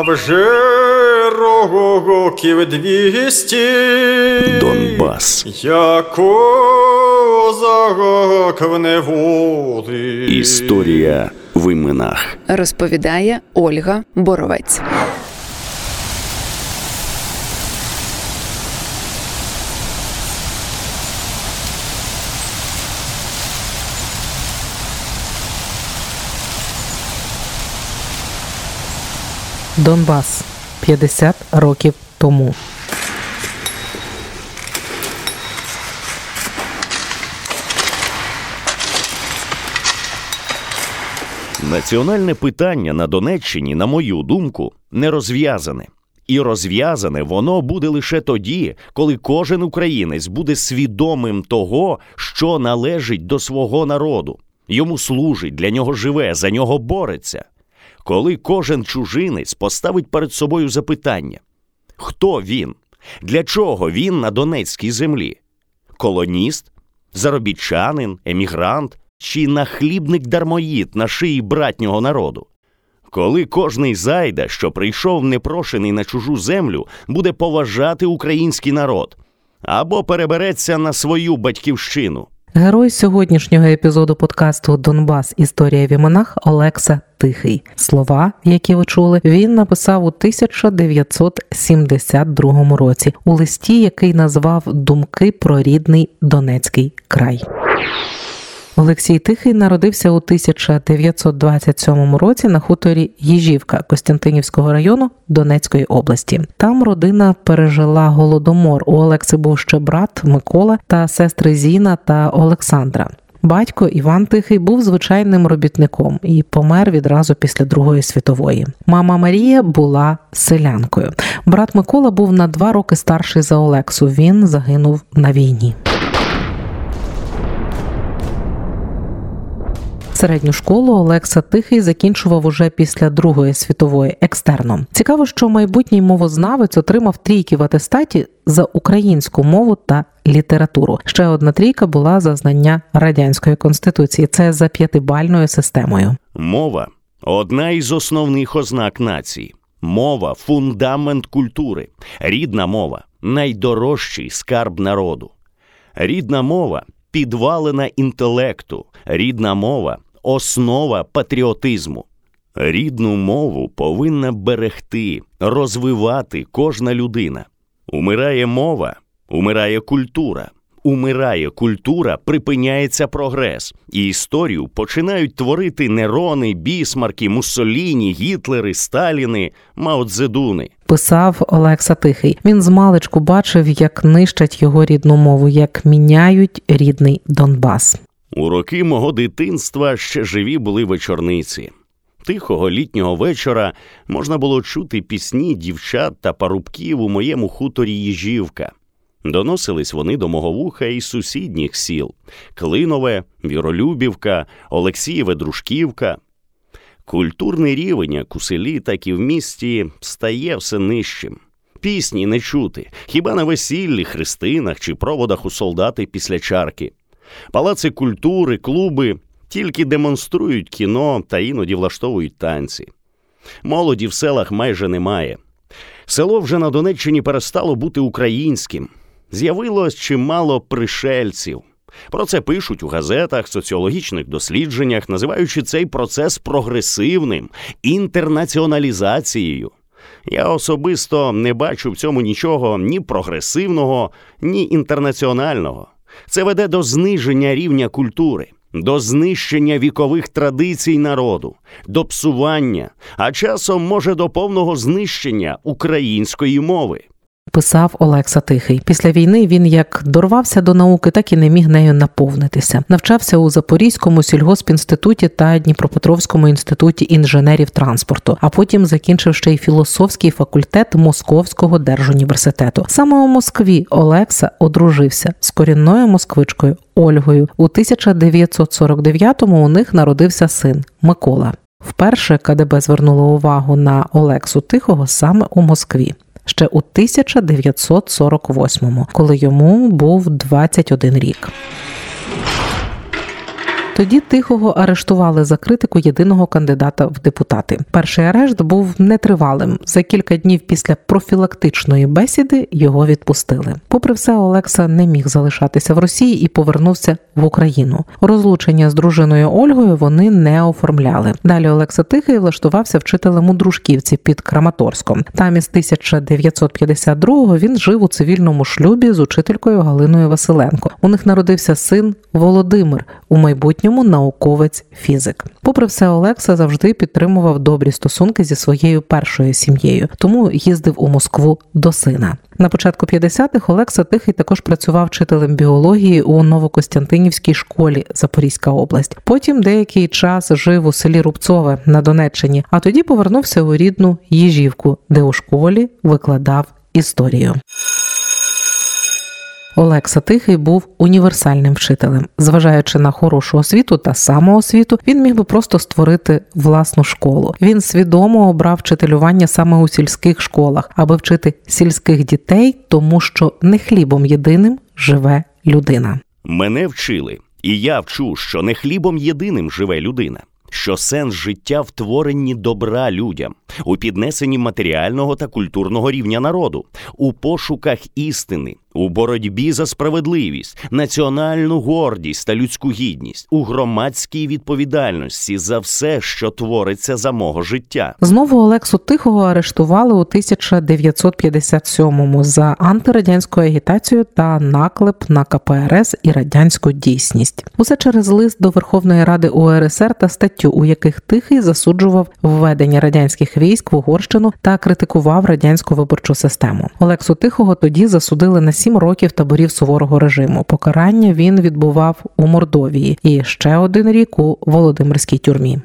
А вже років двісті Донбас. Я козак в неволі. Історія в іменах. розповідає Ольга Боровець. Донбас 50 років тому. Національне питання на Донеччині, на мою думку, не розв'язане. І розв'язане воно буде лише тоді, коли кожен українець буде свідомим того, що належить до свого народу, йому служить, для нього живе, за нього бореться. Коли кожен чужинець поставить перед собою запитання: хто він? Для чого він на Донецькій землі? Колоніст, заробітчанин, емігрант чи нахлібник дармоїд на шиї братнього народу? Коли кожний зайда, що прийшов непрошений на чужу землю, буде поважати український народ або перебереться на свою батьківщину. Герой сьогоднішнього епізоду подкасту Донбас. Історія в іменах Олекса Тихий. Слова, які ви чули, він написав у 1972 році у листі, який назвав Думки про рідний Донецький край. Олексій Тихий народився у 1927 році на хуторі Їжівка Костянтинівського району Донецької області. Там родина пережила голодомор. У Олекси був ще брат Микола та сестри Зіна та Олександра. Батько Іван Тихий був звичайним робітником і помер відразу після Другої світової. Мама Марія була селянкою. Брат Микола був на два роки старший за Олексу. Він загинув на війні. Середню школу Олекса Тихий закінчував уже після Другої світової екстерном. Цікаво, що майбутній мовознавець отримав трійки в атестаті за українську мову та літературу. Ще одна трійка була за знання радянської конституції. Це за п'ятибальною системою. Мова одна із основних ознак нації. Мова фундамент культури. Рідна мова найдорожчий скарб народу. Рідна мова підвалина інтелекту. Рідна мова основа патріотизму. Рідну мову повинна берегти, розвивати кожна людина. Умирає мова, умирає культура. Умирає культура, припиняється прогрес, і історію починають творити Нерони, Бісмарки, Муссоліні, Гітлери, Сталіни, Маотзедуни. Писав Олекса Тихий. Він з маличку бачив, як нищать його рідну мову, як міняють рідний Донбас. У роки мого дитинства ще живі були вечорниці. Тихого літнього вечора можна було чути пісні дівчат та парубків у моєму хуторі Їжівка. Доносились вони до мого вуха із сусідніх сіл Клинове, Віролюбівка, Олексієве Дружківка. Культурний рівень як у селі, так і в місті стає все нижчим. Пісні не чути, хіба на весіллі, хрестинах чи проводах у солдати після чарки. Палаци культури, клуби тільки демонструють кіно та іноді влаштовують танці. Молоді в селах майже немає. Село вже на Донеччині перестало бути українським. З'явилось чимало пришельців. Про це пишуть у газетах, соціологічних дослідженнях, називаючи цей процес прогресивним інтернаціоналізацією. Я особисто не бачу в цьому нічого ні прогресивного, ні інтернаціонального. Це веде до зниження рівня культури, до знищення вікових традицій народу, до псування, а часом може до повного знищення української мови. Писав Олекса Тихий. Після війни він як дорвався до науки, так і не міг нею наповнитися. Навчався у Запорізькому сільгоспінституті та Дніпропетровському інституті інженерів транспорту, а потім закінчив ще й філософський факультет Московського держуніверситету. Саме у Москві Олекса одружився з корінною москвичкою Ольгою. У 1949-му у них народився син Микола. Вперше КДБ звернуло увагу на Олексу Тихого саме у Москві ще у 1948-му, коли йому був 21 рік. Тоді тихого арештували за критику єдиного кандидата в депутати. Перший арешт був нетривалим. За кілька днів після профілактичної бесіди його відпустили. Попри все, Олекса не міг залишатися в Росії і повернувся в Україну. Розлучення з дружиною Ольгою вони не оформляли. Далі Олекса Тихий влаштувався вчителем у дружківці під Краматорськом. Там із 1952-го він жив у цивільному шлюбі з учителькою Галиною Василенко. У них народився син Володимир, у майбутньому науковець фізик. Попри все, Олекса завжди підтримував добрі стосунки зі своєю першою сім'єю, тому їздив у Москву до сина. На початку 50-х Олекса Тихий також працював вчителем біології у Новокостянтинівській школі Запорізька область. Потім деякий час жив у селі Рубцове на Донеччині, а тоді повернувся у рідну Їжівку, де у школі викладав історію. Олекса Тихий був універсальним вчителем. Зважаючи на хорошу освіту та самоосвіту, він міг би просто створити власну школу. Він свідомо обрав вчителювання саме у сільських школах, аби вчити сільських дітей, тому що не хлібом єдиним живе людина. Мене вчили, і я вчу, що не хлібом єдиним живе людина. Що сенс життя в творенні добра людям, у піднесенні матеріального та культурного рівня народу, у пошуках істини, у боротьбі за справедливість, національну гордість та людську гідність, у громадській відповідальності за все, що твориться за мого життя. Знову Олексу Тихого арештували у 1957-му за антирадянську агітацію та наклеп на КПРС і радянську дійсність. Усе через лист до Верховної Ради УРСР та статтю, у яких Тихий засуджував введення радянських військ в Угорщину та критикував радянську виборчу систему. Олексу Тихого тоді засудили на сім років таборів суворого режиму. Покарання він відбував у Мордовії і ще один рік у Володимирській тюрмі.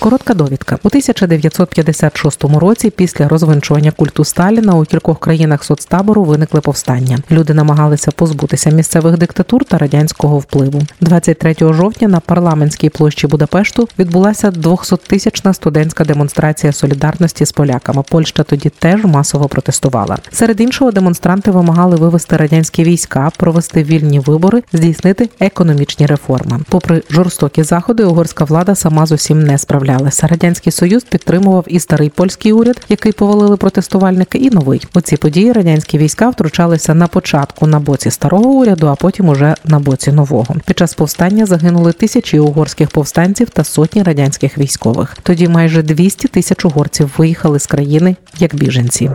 Коротка довідка у 1956 році, після розвинчування культу Сталіна у кількох країнах соцтабору виникли повстання. Люди намагалися позбутися місцевих диктатур та радянського впливу. 23 жовтня на парламентській площі Будапешту відбулася 200-тисячна студентська демонстрація солідарності з поляками. Польща тоді теж масово протестувала. Серед іншого, демонстранти вимагали вивести радянські війська, провести вільні вибори, здійснити економічні реформи. Попри жорстокі заходи, угорська влада сама з усім не справлялася справлялися. Радянський Союз підтримував і старий польський уряд, який повалили протестувальники, і новий. У ці події радянські війська втручалися на початку на боці старого уряду, а потім уже на боці нового. Під час повстання загинули тисячі угорських повстанців та сотні радянських військових. Тоді майже 200 тисяч угорців виїхали з країни як біженці.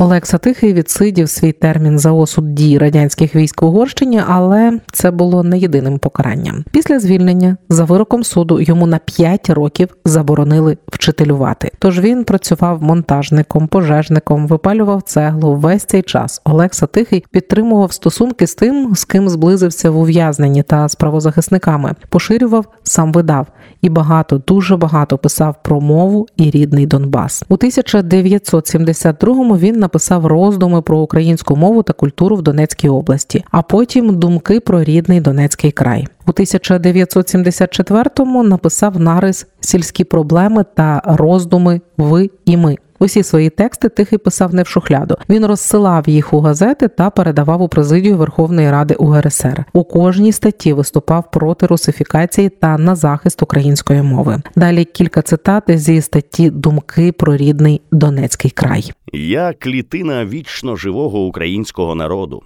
Олекса Тихий відсидів свій термін за осуд дій радянських військ в Угорщині, але це було не єдиним покаранням. Після звільнення за вироком суду йому на 5 років заборонили вчителювати. Тож він працював монтажником, пожежником, випалював цеглу. Весь цей час Олекса Тихий підтримував стосунки з тим, з ким зблизився в ув'язненні та з правозахисниками, поширював, сам видав і багато, дуже багато писав про мову і рідний Донбас. У 1972-му він написав роздуми про українську мову та культуру в Донецькій області, а потім думки про рідний Донецький край. У 1974-му написав нарис сільські проблеми та роздуми ви і ми. Усі свої тексти тихий писав не в шухляду. Він розсилав їх у газети та передавав у президію Верховної Ради УРСР. У кожній статті виступав проти русифікації та на захист української мови. Далі кілька цитат зі статті Думки про рідний Донецький край. Я клітина вічно живого українського народу.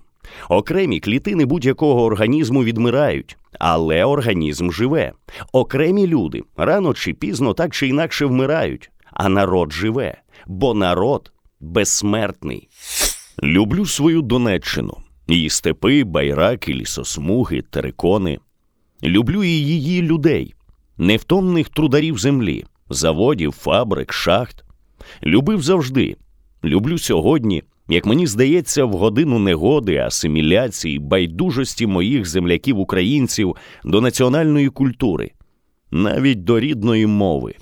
Окремі клітини будь-якого організму відмирають, але організм живе. Окремі люди рано чи пізно так чи інакше вмирають, а народ живе, бо народ безсмертний. Люблю свою Донеччину, її степи, байраки, лісосмуги, терикони. Люблю і її людей, невтомних трударів землі, заводів, фабрик, шахт. Любив завжди, люблю сьогодні як мені здається, в годину негоди, асиміляції, байдужості моїх земляків-українців до національної культури, навіть до рідної мови,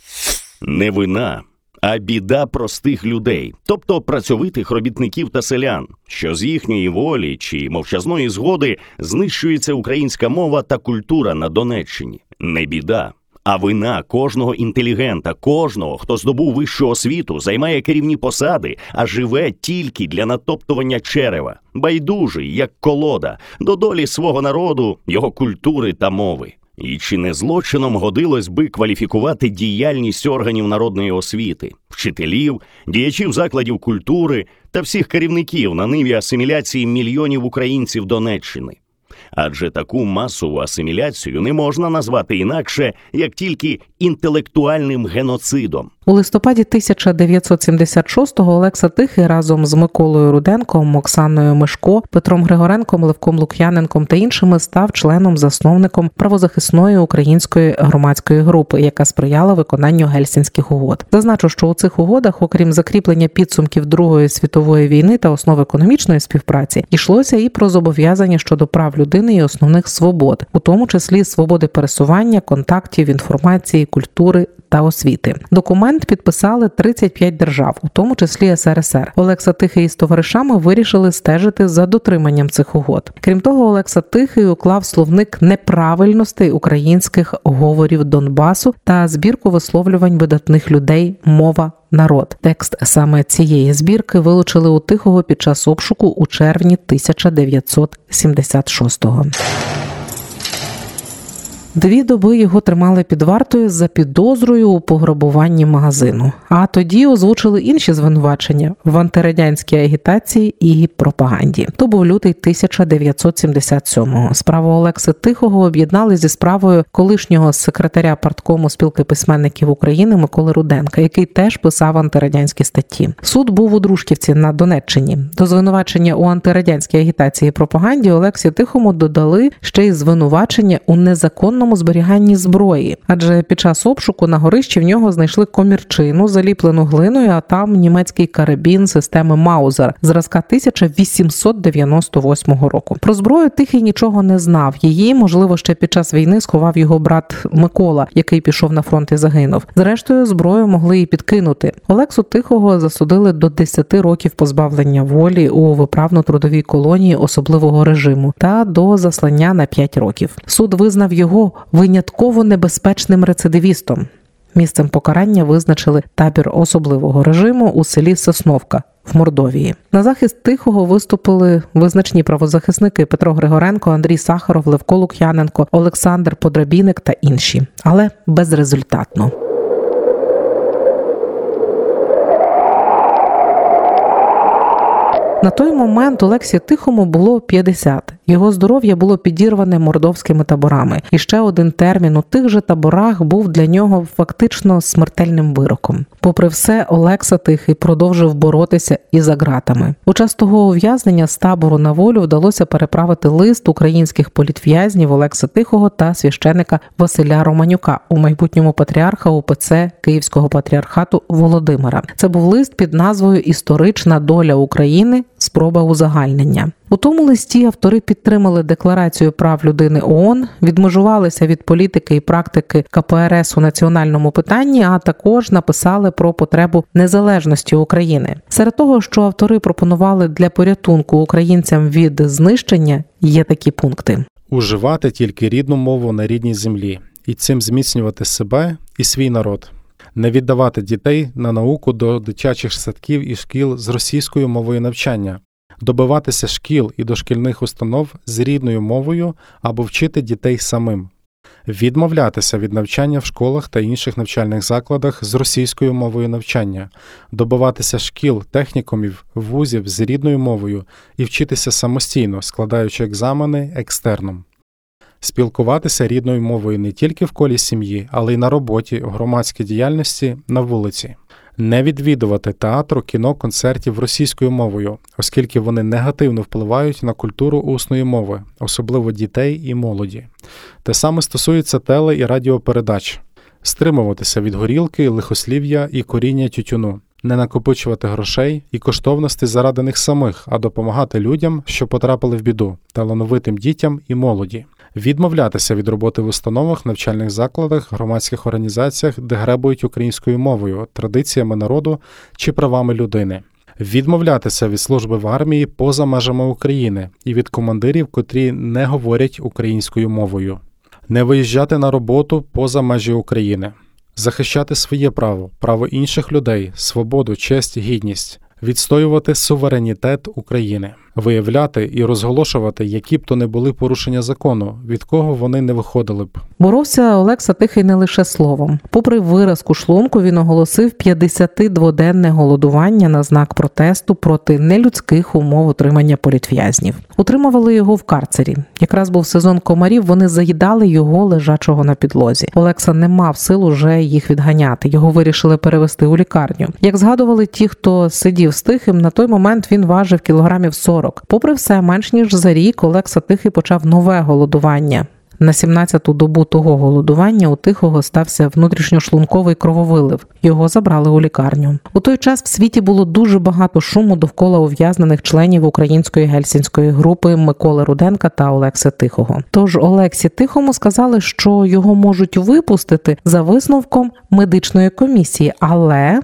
не вина, а біда простих людей, тобто працьовитих робітників та селян, що з їхньої волі чи мовчазної згоди знищується українська мова та культура на Донеччині. Не біда, а вина кожного інтелігента, кожного, хто здобув вищу освіту, займає керівні посади, а живе тільки для натоптування черева, байдужий, як колода, до долі свого народу, його культури та мови. І чи не злочином годилось би кваліфікувати діяльність органів народної освіти, вчителів, діячів закладів культури та всіх керівників на ниві асиміляції мільйонів українців Донеччини? Адже таку масову асиміляцію не можна назвати інакше як тільки інтелектуальним геноцидом. У листопаді 1976-го Олекса Тихий разом з Миколою Руденком, Оксаною Мишко, Петром Григоренком, Левком Лук'яненком та іншими став членом засновником правозахисної української громадської групи, яка сприяла виконанню гельсінських угод. Зазначу, що у цих угодах, окрім закріплення підсумків Другої світової війни та основ економічної співпраці, йшлося і про зобов'язання щодо прав людини і основних свобод, у тому числі свободи пересування, контактів, інформації, культури та освіти. Документ підписали 35 держав, у тому числі СРСР. Олекса Тихий із товаришами вирішили стежити за дотриманням цих угод. Крім того, Олекса Тихий уклав словник неправильностей українських говорів Донбасу та збірку висловлювань видатних людей мова. Народ текст саме цієї збірки вилучили у тихого під час обшуку у червні 1976-го. Дві доби його тримали під вартою за підозрою у пограбуванні магазину. А тоді озвучили інші звинувачення в антирадянській агітації і пропаганді. То був лютий 1977-го. Справу Олекси Тихого об'єднали зі справою колишнього секретаря парткому спілки письменників України Миколи Руденка, який теж писав антирадянські статті. Суд був у Дружківці на Донеччині. До звинувачення у антирадянській агітації і пропаганді Олексі Тихому додали ще й звинувачення у незаконному зберіганні зброї, адже під час обшуку на горищі в нього знайшли комірчину, заліплену глиною, а там німецький карабін системи Маузер зразка 1898 року. Про зброю тихий нічого не знав. Її, можливо, ще під час війни сховав його брат Микола, який пішов на фронт і загинув. Зрештою, зброю могли і підкинути. Олексу Тихого засудили до 10 років позбавлення волі у виправно-трудовій колонії особливого режиму та до заслання на 5 років. Суд визнав його винятково небезпечним рецидивістом. Місцем покарання визначили табір особливого режиму у селі Сосновка в Мордовії. На захист тихого виступили визначні правозахисники Петро Григоренко, Андрій Сахаров, Левко Лук'яненко, Олександр Подрабіник та інші, але безрезультатно. На той момент Олексі Тихому було 50. Його здоров'я було підірване мордовськими таборами, і ще один термін у тих же таборах був для нього фактично смертельним вироком. Попри все, Олекса Тихий продовжив боротися і за ґратами. У час того ув'язнення з табору на волю вдалося переправити лист українських політв'язнів Олекса Тихого та священика Василя Романюка у майбутньому патріарха УПЦ Київського патріархату Володимира. Це був лист під назвою Історична доля України спроба узагальнення. У тому листі автори підтримали декларацію прав людини ООН, відмежувалися від політики і практики КПРС у національному питанні, а також написали про потребу незалежності України. Серед того, що автори пропонували для порятунку українцям від знищення, є такі пункти: уживати тільки рідну мову на рідній землі і цим зміцнювати себе і свій народ. Не віддавати дітей на науку до дитячих садків і шкіл з російською мовою навчання, добиватися шкіл і дошкільних установ з рідною мовою або вчити дітей самим, відмовлятися від навчання в школах та інших навчальних закладах з російською мовою навчання, добиватися шкіл, технікумів, вузів з рідною мовою і вчитися самостійно, складаючи екзамени екстерном. Спілкуватися рідною мовою не тільки в колі сім'ї, але й на роботі, у громадській діяльності на вулиці не відвідувати театру, кіно, концертів російською мовою, оскільки вони негативно впливають на культуру усної мови, особливо дітей і молоді. Те саме стосується теле і радіопередач, стримуватися від горілки, лихослів'я і коріння тютюну. Не накопичувати грошей і коштовності заради них самих, а допомагати людям, що потрапили в біду, талановитим дітям і молоді відмовлятися від роботи в установах, навчальних закладах, громадських організаціях, де гребують українською мовою, традиціями народу чи правами людини. Відмовлятися від служби в армії поза межами України і від командирів, котрі не говорять українською мовою, не виїжджати на роботу поза межі України, захищати своє право, право інших людей, свободу, честь, гідність, відстоювати суверенітет України, виявляти і розголошувати, які б то не були порушення закону, від кого вони не виходили б. Боровся Олекса Тихий не лише словом. Попри виразку шлунку, він оголосив 52-денне голодування на знак протесту проти нелюдських умов утримання політв'язнів. Утримували його в карцері. Якраз був сезон комарів. Вони заїдали його лежачого на підлозі. Олекса не мав сил уже їх відганяти. Його вирішили перевести у лікарню. Як згадували ті, хто сидів з тихим, на той момент він важив кілограмів 40. Попри все, менш ніж за рік Олекса Тихий почав нове голодування. На 17-ту добу того голодування у тихого стався внутрішньошлунковий крововилив. Його забрали у лікарню. У той час в світі було дуже багато шуму довкола ув'язнених членів української гельсінської групи Миколи Руденка та Олекси Тихого. Тож Олексі Тихому сказали, що його можуть випустити за висновком медичної комісії, але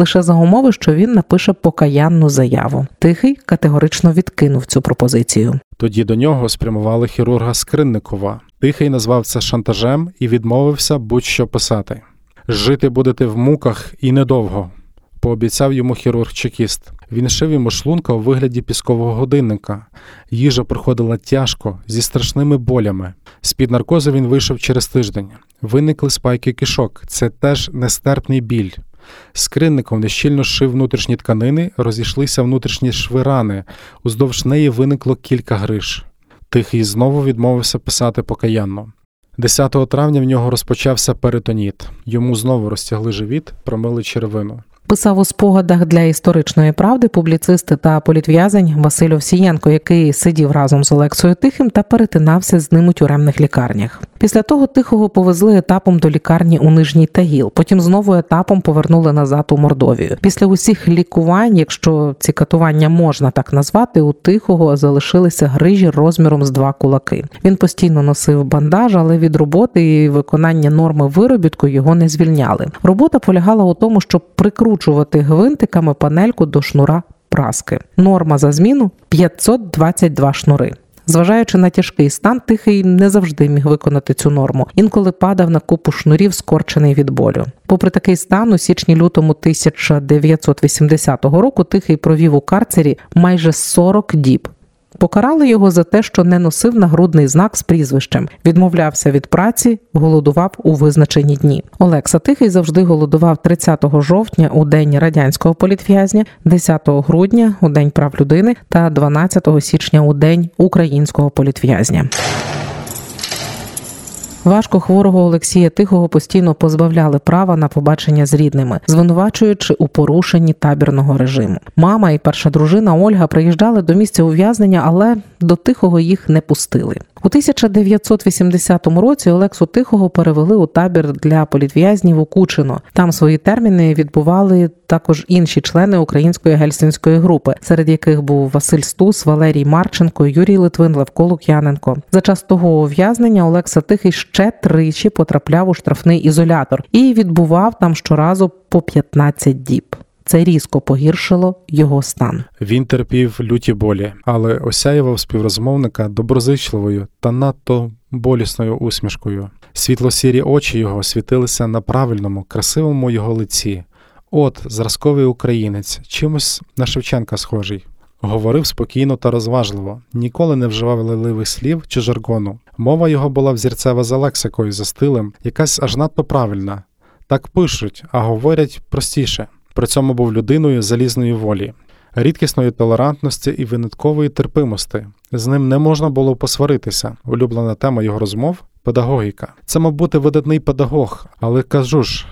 лише за умови, що він напише покаянну заяву. Тихий категорично відкинув цю пропозицію. Тоді до нього спрямували хірурга Скринникова. Тихий назвав це шантажем і відмовився будь-що писати. Жити будете в муках і недовго, пообіцяв йому хірург чекіст. Він шив йому шлунка у вигляді піскового годинника. Їжа проходила тяжко, зі страшними болями. З під наркозу він вийшов через тиждень. Виникли спайки кишок. Це теж нестерпний біль. Скринником нещільно шив внутрішні тканини, розійшлися внутрішні швирани. Уздовж неї виникло кілька гриш. Тихий знову відмовився писати покаянно. 10 травня в нього розпочався перитоніт. Йому знову розтягли живіт, промили червину. Писав у спогадах для історичної правди публіцист та політв'язень Василь Овсієнко, який сидів разом з Олексою Тихим та перетинався з ним у тюремних лікарнях. Після того тихого повезли етапом до лікарні у Нижній Тагіл. Потім знову етапом повернули назад у Мордовію. Після усіх лікувань, якщо ці катування можна так назвати, у тихого залишилися грижі розміром з два кулаки. Він постійно носив бандаж, але від роботи і виконання норми виробітку його не звільняли. Робота полягала у тому, щоб прикручувати гвинтиками панельку до шнура праски. Норма за зміну 522 шнури. Зважаючи на тяжкий стан, тихий не завжди міг виконати цю норму. Інколи падав на купу шнурів, скорчений від болю. Попри такий стан, у січні-лютому 1980 року тихий провів у карцері майже 40 діб. Покарали його за те, що не носив нагрудний знак з прізвищем, відмовлявся від праці, голодував у визначені дні. Олекса Тихий завжди голодував 30 жовтня у день радянського політв'язня, 10 грудня у день прав людини та 12 січня у день українського політв'язня. Важко хворого Олексія Тихого постійно позбавляли права на побачення з рідними, звинувачуючи у порушенні табірного режиму. Мама і перша дружина Ольга приїжджали до місця ув'язнення, але до тихого їх не пустили. У 1980 році Олексу Тихого перевели у табір для політв'язнів у Кучино. Там свої терміни відбували також інші члени української гельсінської групи, серед яких був Василь Стус, Валерій Марченко, Юрій Литвин, Левко Лук'яненко. За час того ув'язнення Олекса Тихий ще тричі потрапляв у штрафний ізолятор і відбував там щоразу по 15 діб. Це різко погіршило його стан. Він терпів люті болі, але осяював співрозмовника доброзичливою та надто болісною усмішкою. Світло-сірі очі його світилися на правильному, красивому його лиці. От, зразковий українець, чимось на Шевченка схожий. Говорив спокійно та розважливо, ніколи не вживав лиливих слів чи жаргону. Мова його була взірцева за лексикою, за стилем, якась аж надто правильна. Так пишуть, а говорять простіше. При цьому був людиною залізної волі, рідкісної толерантності і виняткової терпимості. З ним не можна було посваритися. Улюблена тема його розмов педагогіка. Це, мав бути видатний педагог, але кажу ж.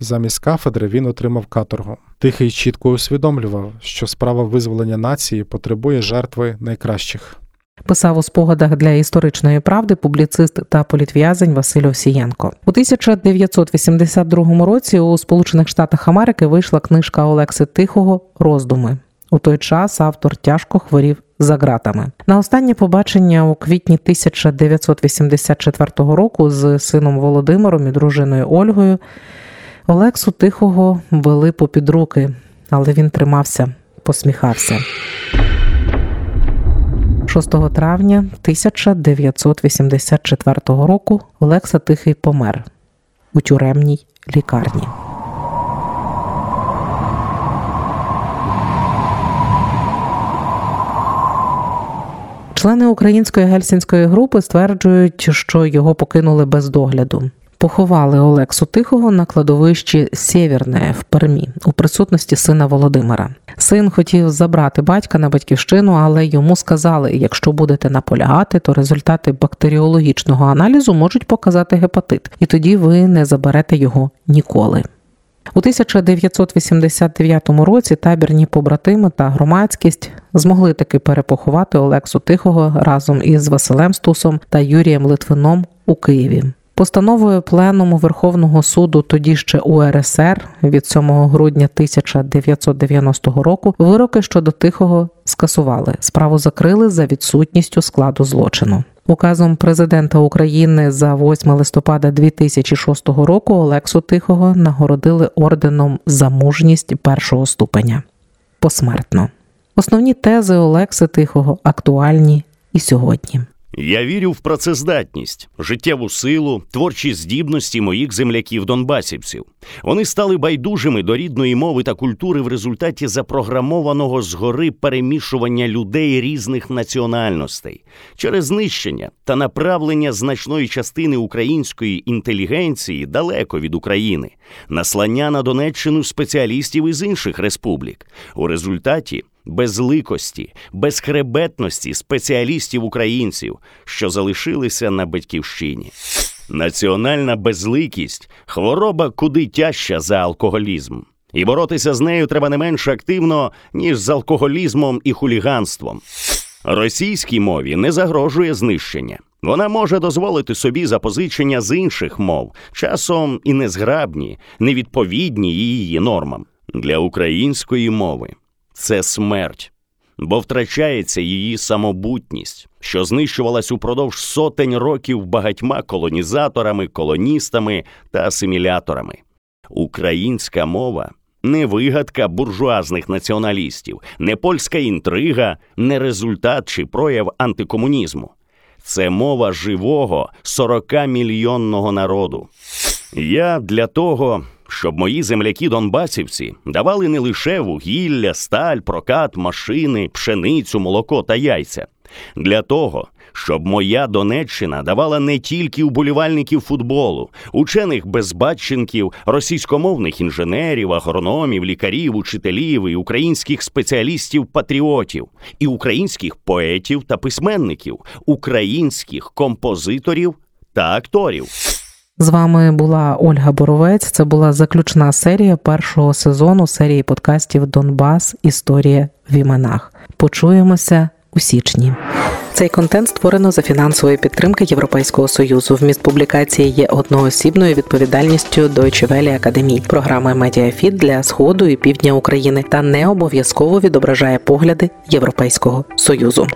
Замість кафедри він отримав каторгу. Тихий чітко усвідомлював, що справа визволення нації потребує жертви найкращих. Писав у спогадах для історичної правди публіцист та політв'язень Василь Овсієнко. У 1982 році у Сполучених Штатах Америки вийшла книжка Олекси Тихого Роздуми. У той час автор тяжко хворів за ґратами. На останнє побачення у квітні 1984 року з сином Володимиром і дружиною Ольгою Олексу Тихого вели попід руки, але він тримався, посміхався. 6 травня 1984 року Олекса Тихий помер у тюремній лікарні. Члени української гельсінської групи стверджують, що його покинули без догляду. Поховали Олексу Тихого на кладовищі Сєвєрне в Пермі у присутності сина Володимира. Син хотів забрати батька на батьківщину, але йому сказали: якщо будете наполягати, то результати бактеріологічного аналізу можуть показати гепатит, і тоді ви не заберете його ніколи. У 1989 році табірні побратими та громадськість змогли таки перепоховати Олексу Тихого разом із Василем Стусом та Юрієм Литвином у Києві. Постановою Пленуму Верховного суду тоді ще УРСР від 7 грудня 1990 року вироки щодо тихого скасували. Справу закрили за відсутністю складу злочину. Указом президента України за 8 листопада 2006 року Олексу Тихого нагородили орденом за мужність першого ступеня посмертно. Основні тези Олекси Тихого актуальні і сьогодні. Я вірю в працездатність, життєву силу, творчі здібності моїх земляків-донбасівців. Вони стали байдужими до рідної мови та культури в результаті запрограмованого згори перемішування людей різних національностей через знищення та направлення значної частини української інтелігенції далеко від України, наслання на Донеччину спеціалістів із інших республік. У результаті безликості, безхребетності спеціалістів українців, що залишилися на батьківщині. Національна безликість хвороба куди тяжча за алкоголізм. І боротися з нею треба не менш активно, ніж з алкоголізмом і хуліганством. Російській мові не загрожує знищення. Вона може дозволити собі запозичення з інших мов, часом і незграбні, невідповідні її нормам. Для української мови це смерть, бо втрачається її самобутність, що знищувалась упродовж сотень років багатьма колонізаторами, колоністами та асиміляторами. Українська мова не вигадка буржуазних націоналістів, не польська інтрига, не результат чи прояв антикомунізму. Це мова живого 40-мільйонного народу. Я для того, щоб мої земляки донбасівці давали не лише вугілля, сталь, прокат, машини, пшеницю, молоко та яйця. Для того, щоб моя Донеччина давала не тільки уболівальників футболу, учених безбатченків, російськомовних інженерів, агрономів, лікарів, учителів і українських спеціалістів-патріотів, і українських поетів та письменників, українських композиторів та акторів. З вами була Ольга Боровець. Це була заключна серія першого сезону серії подкастів Донбас. Історія в іменах. Почуємося у січні. Цей контент створено за фінансової підтримки Європейського союзу. Вміст публікації є одноосібною відповідальністю Deutsche Welle Академії, програми Медіафіт для сходу і півдня України та не обов'язково відображає погляди Європейського союзу.